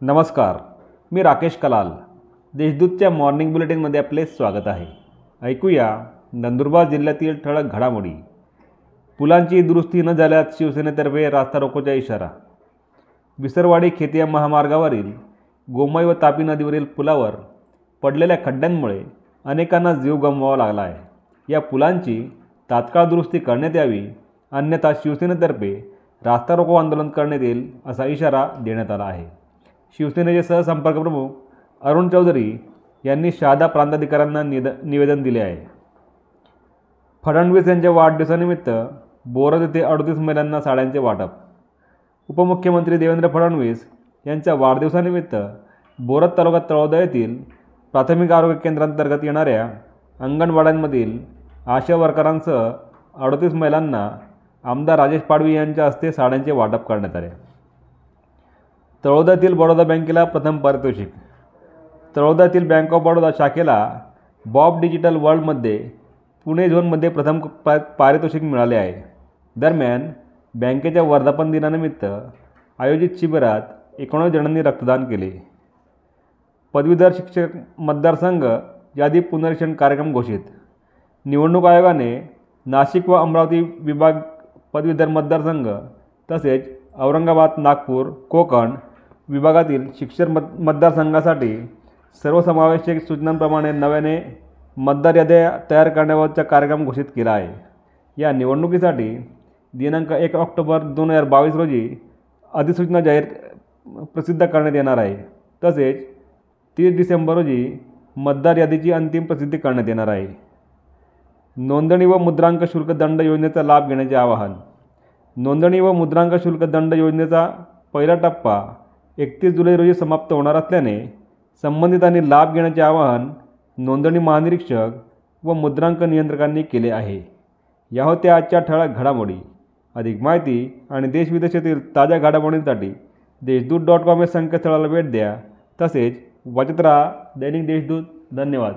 नमस्कार मी राकेश कलाल. देशदूतच्या मॉर्निंग बुलेटिनमध्ये आपले स्वागत आहे. ऐकूया नंदुरबार जिल्ह्यातील ठळक घडामोडी. पुलांची दुरुस्ती न झाल्यास शिवसेनेतर्फे रास्ता रोकोचा इशारा. विसरवाडी खेतिया महामार्गावरील गोमय व तापी नदीवरील पुलावर पडलेल्या खड्ड्यांमुळे अनेकांना जीव गमवावा लागला आहे. या पुलांची तात्काळ दुरुस्ती करण्यात यावी अन्यथा शिवसेनेतर्फे रास्ता रोको आंदोलन करण्यात येईल असा इशारा देण्यात आला आहे. शिवसेनेचे सहसंपर्क प्रमुख अरुण चौधरी यांनी शहादा प्रांताधिकाऱ्यांना निद निवेदन दिले आहे. फडणवीस यांच्या वाढदिवसानिमित्त बोरद येथे अडतीस महिलांना साड्यांचे वाटप. उपमुख्यमंत्री देवेंद्र फडणवीस यांच्या वाढदिवसानिमित्त बोरद तालुका तळोदा येथील प्राथमिक आरोग्य केंद्रांतर्गत येणाऱ्या अंगणवाड्यांमधील आशा वर्करांसह अडतीस महिलांना आमदार राजेश पाडवी यांच्या हस्ते साड्यांचे वाटप करण्यात आले. तळोदातील बडोदा बँकेला प्रथम पारितोषिक. तळोदातील बँक ऑफ बडोदा शाखेला बॉब डिजिटल वर्ल्डमध्ये पुणे झोनमध्ये प्रथम पा पारितोषिक मिळाले आहे. दरम्यान बँकेच्या वर्धापन दिनानिमित्त आयोजित शिबिरात एकोणीस जणांनी रक्तदान केले. पदवीधर शिक्षक मतदारसंघ यादी पुनरीक्षण कार्यक्रम घोषित. निवडणूक आयोगाने नाशिक व अमरावती विभाग पदवीधर मतदारसंघ तसेच औरंगाबाद नागपूर कोकण विभागातील शिक्षण मत मतदारसंघासाठी सर्वसमावेशक सूचनांप्रमाणे नव्याने मतदार याद्या तयार करण्याबाबतचा कार्यक्रम घोषित केला आहे. या निवडणुकीसाठी दिनांक एक ऑक्टोबर दोन हजार बावीस रोजी अधिसूचना जाहीर प्रसिद्ध करण्यात येणार आहे. तसेच तीस डिसेंबर रोजी मतदार यादीची अंतिम प्रसिद्धी करण्यात येणार आहे. नोंदणी व मुद्रांक शुल्क दंड योजनेचा लाभ घेण्याचे आवाहन. नोंदणी व मुद्रांक शुल्क दंड योजनेचा पहिला टप्पा एकतीस जुलै रोजी समाप्त होणार असल्याने संबंधितांनी लाभ घेण्याचे आवाहन नोंदणी महानिरीक्षक व मुद्रांक नियंत्रकांनी केले आहे. या होत्या आजच्या ठळक घडामोडी. अधिक माहिती आणि देशविदेशातील ताज्या घडामोडींसाठी देशदूत डॉट कॉम या संकेतस्थळाला भेट द्या. तसेच वाचत राहा दैनिक देशदूत. धन्यवाद.